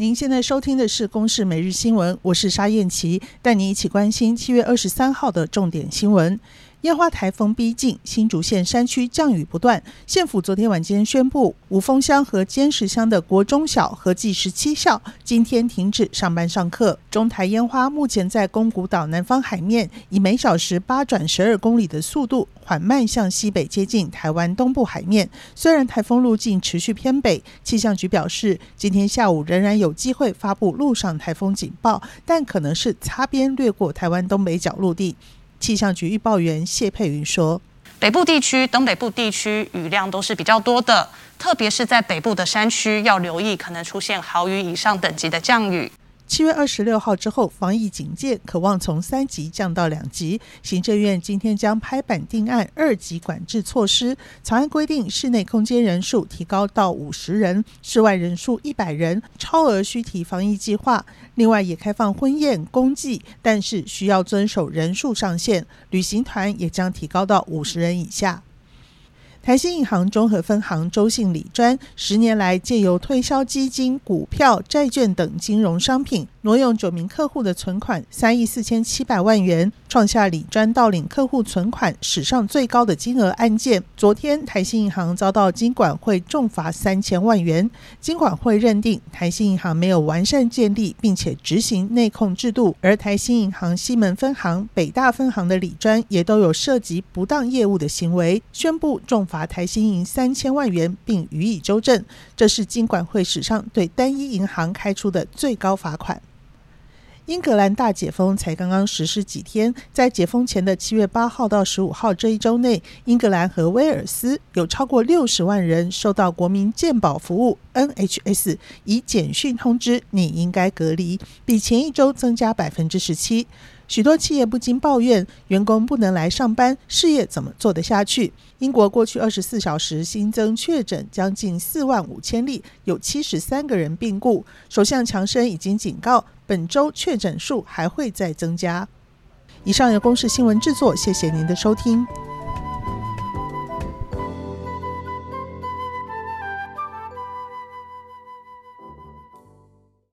您现在收听的是《公视每日新闻》，我是沙燕琪，带你一起关心七月二十三号的重点新闻。烟花台风逼近，新竹县山区降雨不断。县府昨天晚间宣布，五峰乡和尖石乡的国中小合计十七校今天停止上班上课。中台烟花目前在宫古岛南方海面，以每小时八转十二公里的速度缓慢向西北接近台湾东部海面。虽然台风路径持续偏北，气象局表示，今天下午仍然有机会发布陆上台风警报，但可能是擦边掠过台湾东北角陆地。气象局预报员谢佩云说：“北部地区、东北部地区雨量都是比较多的，特别是在北部的山区，要留意可能出现豪雨以上等级的降雨。”七月二十六号之后，防疫警戒可望从三级降到两级。行政院今天将拍板定案二级管制措施，草案规定室内空间人数提高到五十人，室外人数一百人，超额需提防疫计划。另外也开放婚宴、公祭，但是需要遵守人数上限。旅行团也将提高到五十人以下。台新银行中和分行周姓李专，十年来借由推销基金、股票、债券等金融商品，挪用九名客户的存款三亿四千七百万元，创下理专盗领客户存款史上最高的金额案件。昨天，台新银行遭到金管会重罚三千万元。金管会认定台新银行没有完善建立并且执行内控制度，而台新银行西门分行、北大分行的理专也都有涉及不当业务的行为，宣布重罚。台新银三千万元，并予以纠正。这是金管会史上对单一银行开出的最高罚款。英格兰大解封才刚刚实施几天，在解封前的七月八号到十五号这一周内，英格兰和威尔斯有超过六十万人收到国民健保服务 NHS 以简讯通知，你应该隔离，比前一周增加百分之十七。许多企业不禁抱怨，员工不能来上班，事业怎么做得下去？英国过去二十四小时新增确诊将近四万五千例，有七十三个人病故。首相强生已经警告，本周确诊数还会再增加。以上由公视新闻制作，谢谢您的收听。